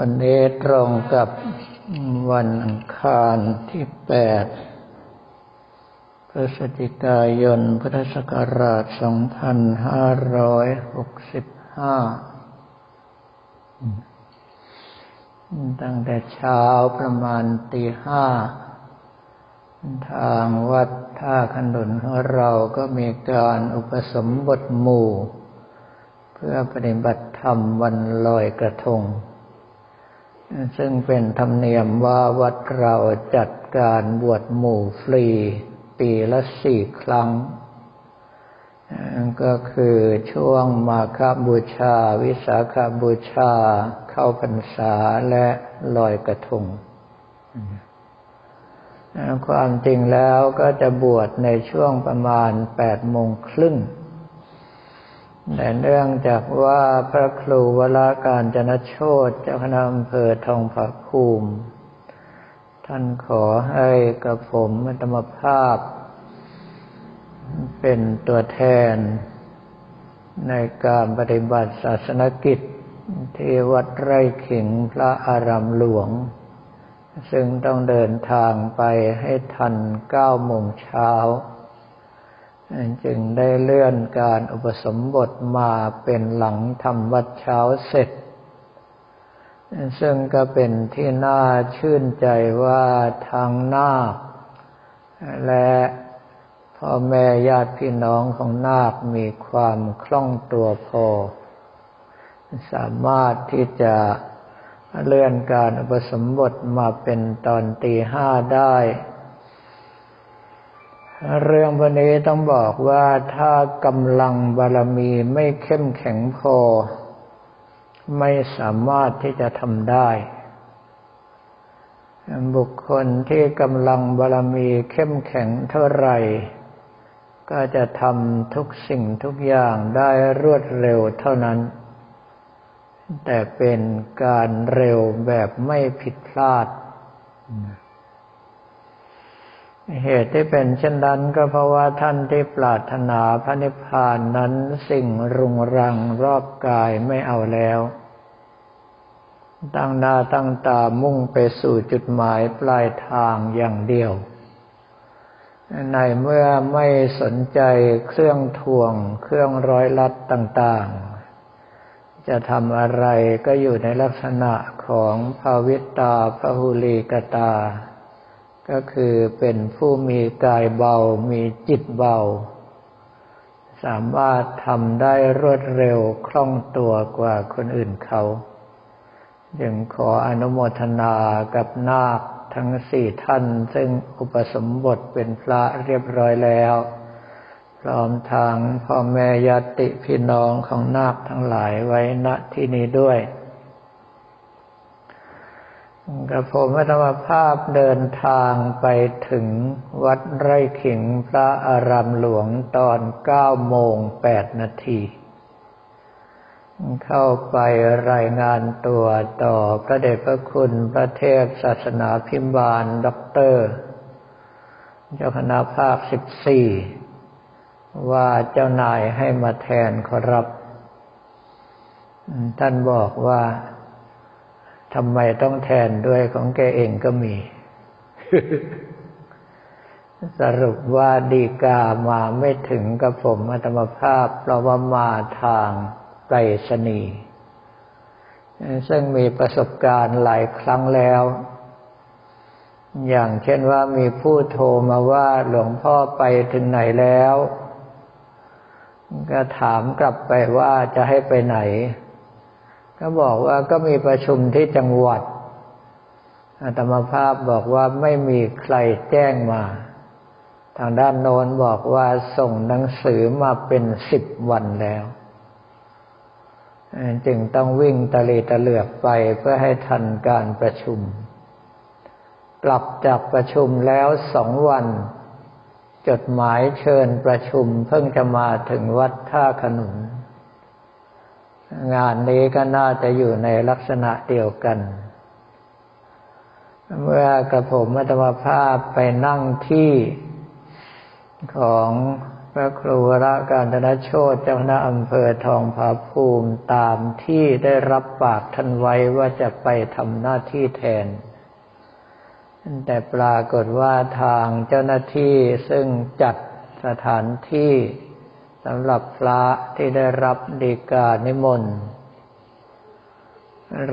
วันนี้ตรงกับวันอังคารที่แปดพฤศจิกายน พุทธศักราช 2565 ตั้งแต่เช้าประมาณตีห้า ทางวัดท่าขนุนของเราก็มีการอุปสมบทหมู่ เพื่อปฏิบัติธรรมวันลอยกระทง ซึ่งเป็นธรรมเนียมว่าวัดเราจัดการบวชหมู่ฟรี ปีละสี่ครั้ง ก็คือช่วงมาคบูชา วิสาขบูชา เข้าพรรษาและลอยกระทงความจริงแล้วก็จะบวชในช่วงประมาณแปดโมงครึ่ง แต่เนื่องจากว่าพระครูวราการจนโชตเจ้าคณะอำเภอทองผาภูมิ ท่านขอให้กับผมธรรมภาพ เป็นตัวแทน ในการปฏิบัติศาสนกิจ ที่วัดไร่ขิงพระอารามหลวง ซึ่งต้องเดินทางไปให้ทันเก้าโมงเช้า จึงได้เลื่อนการอุปสมบทมาเป็นหลังทำวัดเช้าเสร็จ ซึ่งก็เป็นที่น่าชื่นใจว่าทางนาค และพ่อแม่ญาติพี่น้องของนาคมีความคล่องตัวพอ สามารถที่จะเลื่อนการอุปสมบทมาเป็นตอนตีห้าได้ เรื่องวันนี้ต้องบอกว่าถ้ากำลังบารมีไม่เข้มแข็งพอ ไม่สามารถที่จะทำได้ บุคคลที่กำลังบารมีเข้มแข็งเท่าไหร่ ก็จะทำทุกสิ่งทุกอย่างได้รวดเร็วเท่านั้น แต่เป็นการเร็วแบบไม่ผิดพลาด เหตุที่เป็นเช่นนั้นก็เพราะว่าท่านที่ปรารถนาพระนิพพานนั้นสิ่งรุงรังรอบกายไม่เอาแล้ว ตั้งหน้าตั้งตามุ่งไปสู่จุดหมายปลายทางอย่างเดียว ในเมื่อไม่สนใจเครื่องทวง เครื่องร้อยลัดต่างๆ จะทำอะไรก็อยู่ในลักษณะของภาวิตาพหุลีกตา ก็คือเป็นผู้มีกายเบา มีจิตเบา สามารถทำได้รวดเร็วคล่องตัวกว่าคนอื่นเขายังขออนุโมทนากับนาคทั้งสี่ท่าน ซึ่งอุปสมบทเป็นพระเรียบร้อยแล้ว พร้อมทางพ่อแม่ญาติพี่น้องของนาคทั้งหลายไว้ณที่นี้ด้วย กระผมธรรมภาพเดินทางไปถึงวัดไร่ขิงพระอารามหลวงตอนเก้าโมงแปดนาทีเข้าไปรายงานตัวต่อพระเดชพระคุณพระเทพศาสนาพิมบาลด็อกเตอร์ เจ้าคณะภาคสิบสี่ว่าเจ้านายให้มาแทนขอรับ ท่านบอกว่า ทำไมต้องแทนด้วยของแกเองก็มี สรุปว่าดีกามาไม่ถึงกับผมอัตมภาพเพราะว่ามาทางไปรษณีย์ซึ่งมีประสบการณ์หลายครั้งแล้ว อย่างเช่นว่ามีผู้โทรมาว่าหลวงพ่อไปถึงไหนแล้ว ก็ถามกลับไปว่าจะให้ไปไหน ก็บอกว่าก็มีประชุมที่จังหวัดอาตมาภาพบอกว่าไม่มีใครแจ้งมา ทางด้านโน้นบอกว่าส่งหนังสือมาเป็นสิบวันแล้วจึงต้องวิ่งตะลีตะเหลือกไปเพื่อให้ทันการประชุม กลับจากประชุมแล้วสองวัน จดหมายเชิญประชุมเพิ่งจะมาถึงวัดท่าขนุน งานนี้ก็น่าจะอยู่ในลักษณะเดียวกัน เมื่อกระผมมัตมภาพไปนั่งที่ของพระครูระการตนโชตเจ้าคณะอำเภอทองผาภูมิตามที่ได้รับปากท่านไว้ว่าจะไปทำหน้าที่แทน แต่ปรากฏว่าทางเจ้าหน้าที่ซึ่งจัดสถานที่สำหรับพระที่ได้รับดีกานิมนต์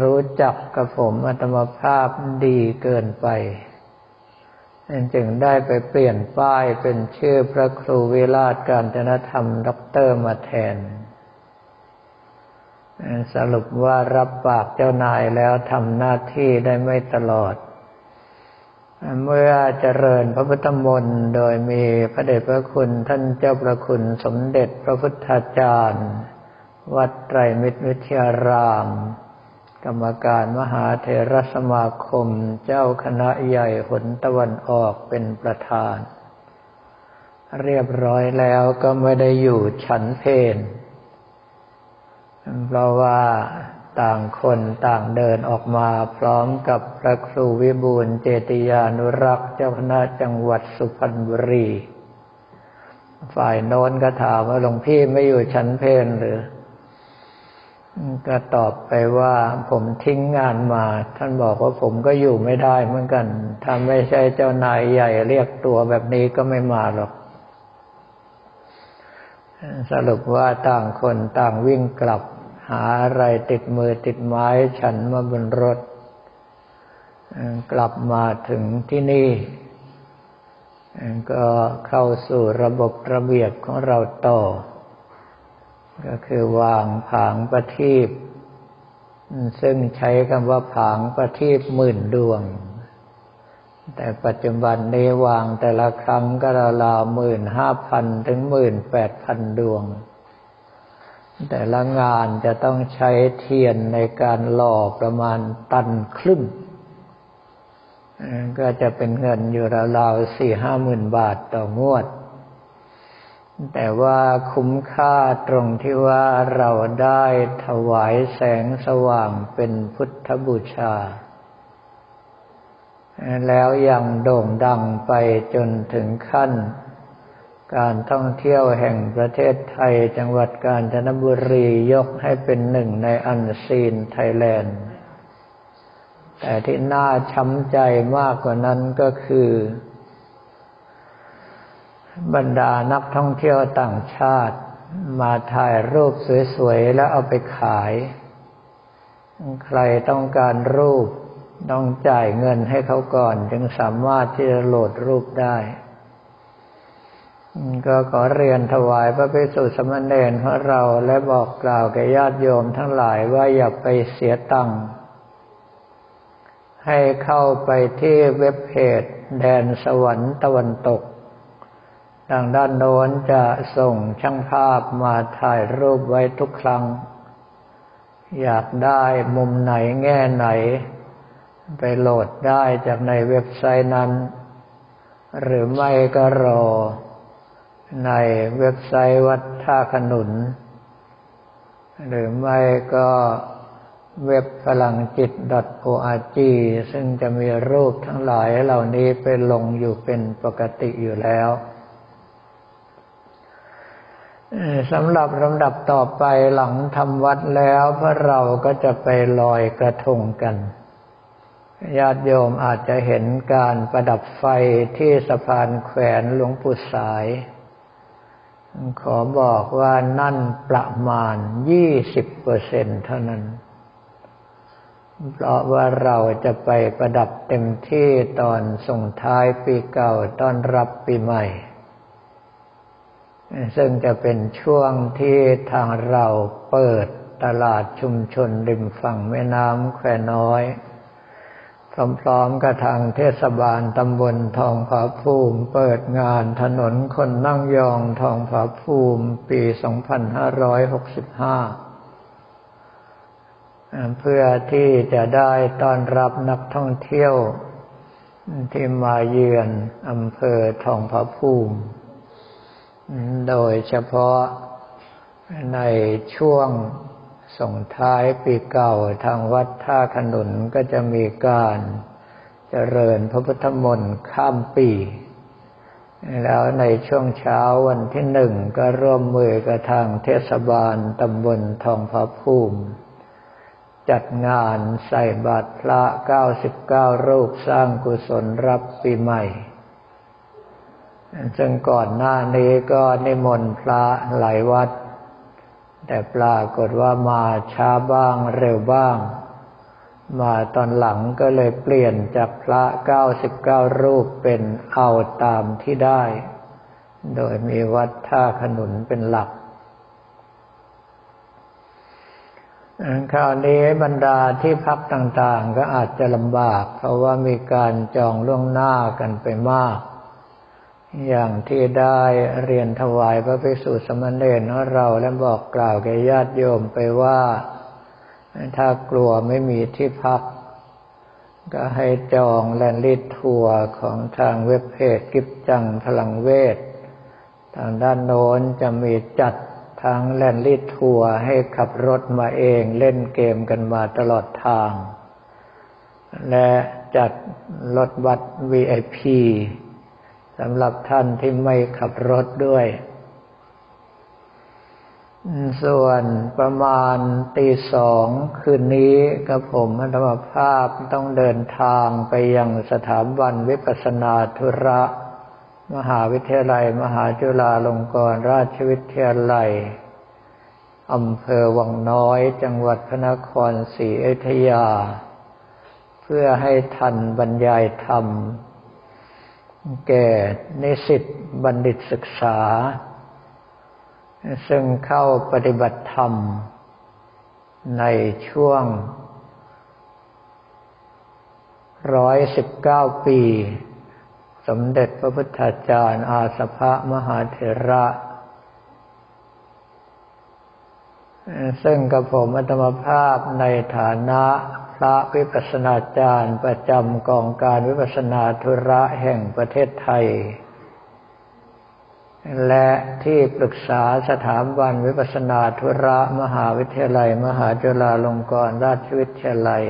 รู้จักกระผม/อาตมภาพดีเกินไป จึงได้ไปเปลี่ยนป้ายเป็นชื่อพระครูวิลาศกาญจนธรรมด็อกเตอร์มาแทน สรุปว่ารับปากเจ้านายแล้วทำหน้าที่ได้ไม่ตลอด เมื่อเจริญพระพุทธมนต์โดยมีพระเดชพระคุณท่านเจ้าประคุณสมเด็จพระพุทธาจารย์ วัดไตรมิตรวิทยาราม กรรมการมหาเทรสมาคมเจ้าคณะใหญ่หนตะวันออกเป็นประธาน เรียบร้อยแล้วก็ไม่ได้อยู่ฉันเพนเพราะว่า ต่างคนต่างเดินออกมาพร้อมกับพระครูวิบูลเจติยานุรักษ์เจ้าคณะจังหวัดสุพรรณบุรี ฝ่ายโน้นก็ถามว่าหลวงพี่ไม่อยู่ชั้นเพนหรือ ก็ตอบไปว่าผมทิ้งงานมา ท่านบอกว่าผมก็อยู่ไม่ได้เหมือนกันถ้าไม่ใช่เจ้านายใหญ่เรียกตัวแบบนี้ก็ไม่มาหรอกสรุปว่าต่างคนต่างวิ่งกลับ หาอะไรติดมือติดไม้ฉันมาบนรถ กลับมาถึงที่นี่ ก็เข้าสู่ระบบระเบียบของเราต่อ ก็คือวางผางประทีปซึ่งใช้คำว่าผางประทีปหมื่นดวง แต่ปัจจุบันนี้วางแต่ละครั้งก็ราวหมื่นห้าพันถึงหมื่นแปดพันดวง แต่ละงานจะต้องใช้เทียนในการหล่อประมาณตันครึ่ง ก็จะเป็นเงินอยู่ราวๆสี่ห้าหมื่นบาทต่องวด แต่ว่าคุ้มค่าตรงที่ว่าเราได้ถวายแสงสว่างเป็นพุทธบูชา แล้วยังโด่งดังไปจนถึงขั้น การท่องเที่ยวแห่งประเทศไทยจังหวัดกาญจนบุรียกให้เป็นหนึ่งในอันซีนไทยแลนด์ แต่ที่น่าช้ำใจมากกว่านั้นก็คือ บรรดานักท่องเที่ยวต่างชาติมาถ่ายรูปสวยๆ แล้วเอาไปขาย ใครต้องการรูปต้องจ่ายเงินให้เขาก่อน จึงสามารถที่จะโหลดรูปได้ ก็ขอเรียนถวายพระภิกษุสมณเณรของเราและบอกกล่าวแก่ญาติโยมทั้งหลายว่าอย่าไปเสียตังค์ให้เข้าไปที่เว็บเพจแดนสวรรค์ตะวันตกทางด้านโน้นจะส่งช่างภาพมาถ่ายรูปไว้ทุกครั้ง อยากได้มุมไหนแง่ไหน ไปโหลดได้จากในเว็บไซต์นั้น หรือไม่ก็รอ ในเว็บไซต์วัดท่าขนุน หรือไม่ก็เว็บพลังจิต .org ซึ่งจะมีรูปทั้งหลายเหล่านี้ไปลงอยู่เป็นปกติอยู่แล้วสำหรับลำดับต่อไปหลังทำวัดแล้วพวกเราก็จะไปลอยกระทงกันญาติโยมอาจจะเห็นการประดับไฟที่สะพานแขวนหลวงปู่สาย ขอบอกว่านั่นประมาณยี่สิบเปอร์เซ็นเท่านั้น เพราะว่าเราจะไปประดับเต็มที่ตอนส่งท้ายปีเก่าต้อนรับปีใหม่ ซึ่งจะเป็นช่วงที่ทางเราเปิดตลาดชุมชนริมฝั่งแม่น้ำแควน้อย พร้อมๆกับทางเทศบาลตำบลทองผาภูมิ เปิดงานถนนคนนั่งยองทองผาภูมิ ปี 2565 เพื่อที่จะได้ต้อนรับนักท่องเที่ยว ที่มาเยือนอำเภอทองผาภูมิ โดยเฉพาะในช่วง ส่งท้ายปีเก่าทางวัดท่าขนุนก็จะมีการเจริญพระพุทธมนต์ข้ามปี แล้วในช่วงเช้าวันที่หนึ่งก็ร่วมมือกับทางเทศบาลตำบลทองพระภูมิ จัดงานใส่บาตรพระ 99 รูปสร้างกุศลรับปีใหม่ซึ่งก่อนหน้านี้ก็นิมนต์พระหลายวัด แต่ปรากฏว่ามาช้าบ้างเร็วบ้าง มาตอนหลังก็เลยเปลี่ยนจากพระเก้าสิบเก้ารูปเป็นเอาตามที่ได้ โดยมีวัดท่าขนุนเป็นหลักคราวนี้บรรดาที่พักต่างๆ ก็อาจจะลำบาก เพราะว่ามีการจองล่วงหน้ากันไปมาก อย่างที่ได้เรียนถวายพระภิกษุสมณเณรของเราและบอกกล่าวแก่ญาติโยมไปว่า ถ้ากลัวไม่มีที่พัก ก็ให้จองแลนลิททัวร์ของทางเว็บเพจกิบจังพลังเวท ทางด้านโน้นจะมีจัดทางแลนลิททัวร์ให้ขับรถมาเองเล่นเกมกันมาตลอดทาง และจัดรถบัส VIP สำหรับท่านที่ไม่ขับรถด้วย ส่วนประมาณตีสองคืนนี้กับผมธรรมภาพต้องเดินทางไปยังสถาบันวิปัสนาธุระ มหาวิทยาลัย มหาจุฬาลงกรณราชวิทยาลัยอำเภอวังน้อยจังหวัดพระนครศรีอยุธยา เพื่อให้ทันบรรยายธรรม แก่นิสิตบัณฑิตศึกษา ซึ่งเข้าปฏิบัติธรรม ในช่วงร้อยสิบเก้าปี สมเด็จพระพุทธาจารย์อาสภะมหาเถระ ซึ่งกับผมอัตมภาพในฐานะ พระวิปัสนาจารย์ประจำกองการวิปัสนาธุระแห่งประเทศไทย และที่ปรึกษาสถาบันวิปัสนาธุระมหาวิทยาลัย มหาจุฬาลงกรณราชวิทยาลัย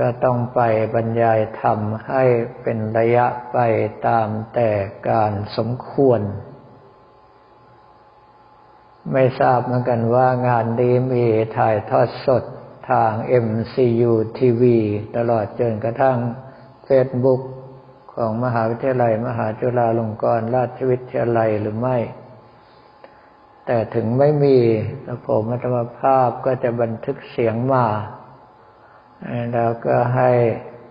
ก็ต้องไปบรรยายธรรมให้เป็นระยะไปตามแต่การสมควรไม่ทราบเหมือนกันว่างานนี้มีถ่ายทอดสด ทาง MCU TV ตลอดจนกระทั่งเฟซบุ๊กของมหาวิทยาลัย มหาจุฬาลงกรณราชวิทยาลัยหรือไม่ แต่ถึงไม่มีผมธรรมภาพก็จะบันทึกเสียงมา แล้วก็ให้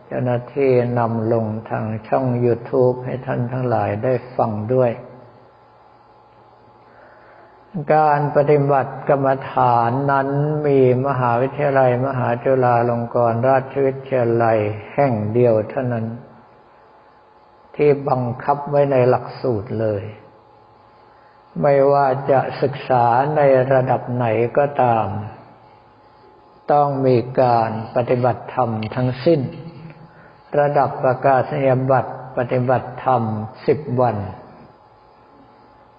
เจ้าหน้าที่นำลงทางช่อง YouTube ให้ท่านทั้งหลายได้ฟังด้วย การปฏิบัติกรรมฐานนั้นมีมหาวิทยาลัย มหาจุฬาลงกรณราชวิทยาลัยแห่งเดียวเท่านั้น ที่บังคับไว้ในหลักสูตรเลย ไม่ว่าจะศึกษาในระดับไหนก็ตาม ต้องมีการปฏิบัติธรรมทั้งสิ้น ระดับประกาศนียบัตรปฏิบัติธรรมสิบวัน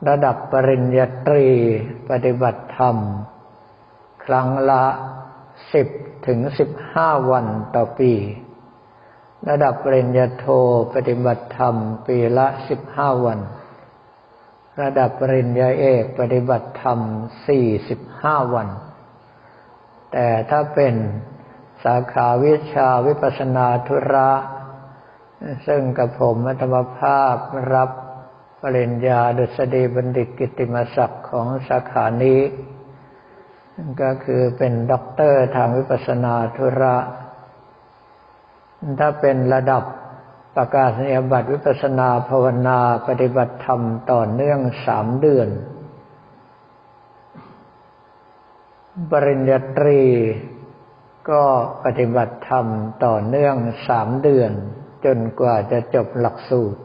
ระดับปริญญาตรีปฏิบัติธรรม ครั้งละสิบถึงสิบห้าวันต่อปี ระดับปริญญาโทปฏิบัติธรรม ปีละสิบห้าวัน ระดับปริญญาเอกปฏิบัติธรรมสี่สิบห้าวัน แต่ถ้าเป็นสาขาวิชาวิปัสสนาธุระ ซึ่งกระผม/อาตมภาพรับ ปริญญาดุษฎีบัณฑิตกิตติมศักดิ์ของสาขานี้ ก็คือเป็นด็อกเตอร์ทางวิปัสสนาธุระ ถ้าเป็นระดับประกาศนียบัตรวิปัสนาภาวนาปฏิบัติธรรมต่อเนื่องสามเดือน ปริญญาตรีก็ปฏิบัติธรรมต่อเนื่องสามเดือน จนกว่าจะจบหลักสูตร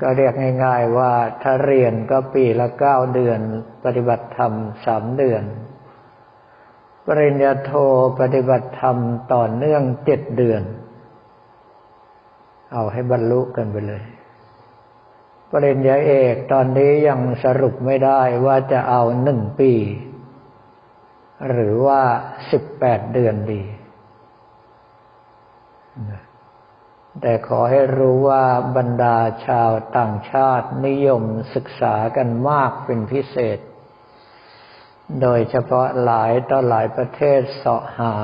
ก็เรียกง่าย ๆ ว่าถ้าเรียนก็ปีละเก้าเดือน ปฏิบัติธรรมสามเดือน ปริญญาโทปฏิบัติธรรมต่อเนื่องเจ็ดเดือน เอาให้บรรลุกันไปเลย ปริญญาเอกตอนนี้ยังสรุปไม่ได้ว่าจะเอาหนึ่งปี หรือว่าสิบแปดเดือนดี แต่ขอให้รู้ว่าบรรดาชาวต่างชาตินิยมศึกษากันมากเป็นพิเศษ โดยเฉพาะหลายต่อหลายประเทศเสาะหา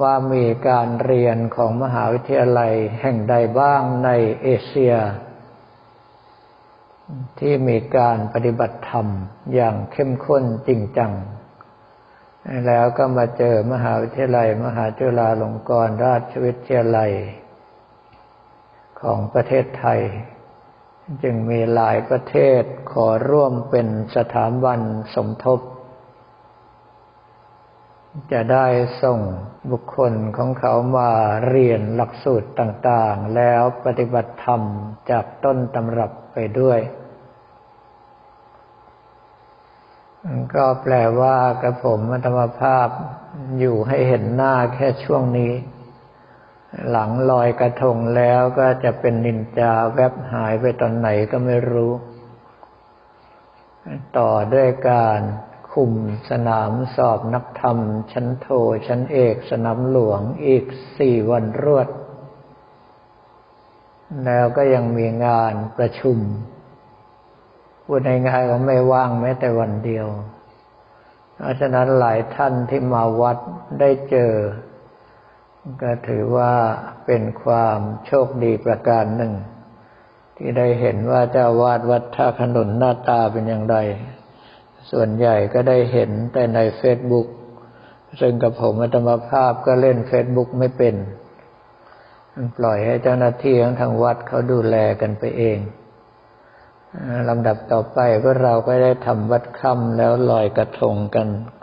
ว่ามีการเรียนของมหาวิทยาลัยแห่งใดบ้างในเอเชีย ที่มีการปฏิบัติธรรมอย่างเข้มข้นจริงจัง แล้วก็มาเจอมหาวิทยาลัย มหาจุฬาลงกรณราชวิทยาลัย ของประเทศไทย จึงมีหลายประเทศขอร่วมเป็นสถาบันสมทบ จะได้ส่งบุคคลของเขามาเรียนหลักสูตรต่างๆ แล้วปฏิบัติธรรมจากต้นตำรับไปด้วยก็แปลว่ากระผมธรรมภาพอยู่ให้เห็นหน้าแค่ช่วงนี้ หลังลอยกระทงแล้วก็จะเป็นนินจาแวบหายไปตอนไหนก็ไม่รู้ ต่อด้วยการคุมสนามสอบนักธรรม ชั้นโทชั้นเอกสนามหลวงอีกสี่วันรวด แล้วก็ยังมีงานประชุมพูดง่ายๆว่าไม่ว่างแม้แต่วันเดียว เพราะฉะนั้นหลายท่านที่มาวัดได้เจอ ก็ถือว่าเป็นความโชคดีประการหนึ่ง ที่ได้เห็นว่าเจ้าวาดวัดท่าขนุนหน้าตาเป็นอย่างไร ส่วนใหญ่ก็ได้เห็นแต่ในเฟซบุ๊กซึ่งกับผมธรรมภาพก็เล่นเฟซบุ๊กไม่เป็นปล่อยให้เจ้าหน้าที่ของทางวัดเขาดูแลกันไปเองลำดับต่อไปพวกเราก็ได้ทำวัดค่ำแล้วลอยกระทงกัน